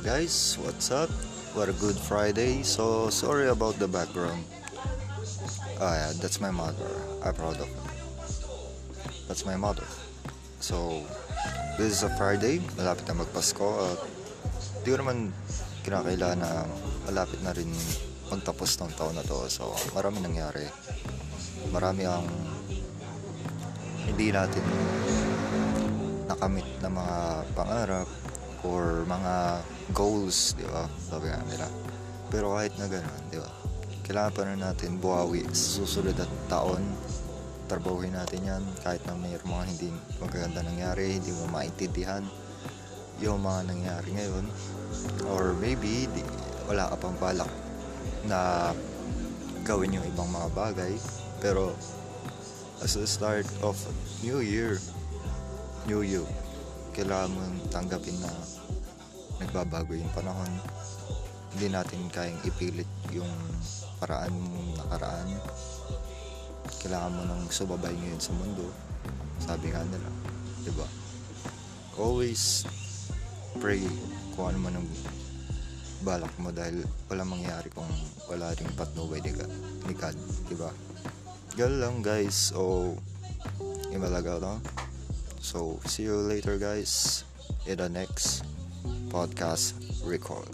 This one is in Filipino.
guys, what's up? What a good Friday. So sorry about the background. Ah yeah, that's my mother. I'm proud of her. That's my mother. So this is a Friday, malapit na magpasko at di ko naman kinakailangan na malapit na rin magtapos ng taon na to. So marami nangyari. Marami ang hindi natin nakamit na mga pangarap or mga goals, di ba? Sabi nga nila. Pero kahit na gano'n, di ba? Kailangan pa rin natin buhawi sa susunod at taon. Trabahuin natin yan kahit na mayroong mga hindi magaganda nangyari, hindi mo maintindihan yung mga nangyari ngayon. Or maybe, di, wala ka pang balak na gawin yung ibang mga bagay. Pero, as the start of new year, new you, kailangan mo tanggapin na nagbabago yung panahon. Hindi natin kayang ipilit yung paraan mong nakaraan. Kailangan mo nang sumabay ngayon sa mundo. Sabi nga nila, di ba? Always pray kung ano man ang balak mo dahil wala mangyari kung wala ring patnubay ni God, ni di ba? Ganun lang guys, so imalaga no? So, see you later guys in the next podcast record.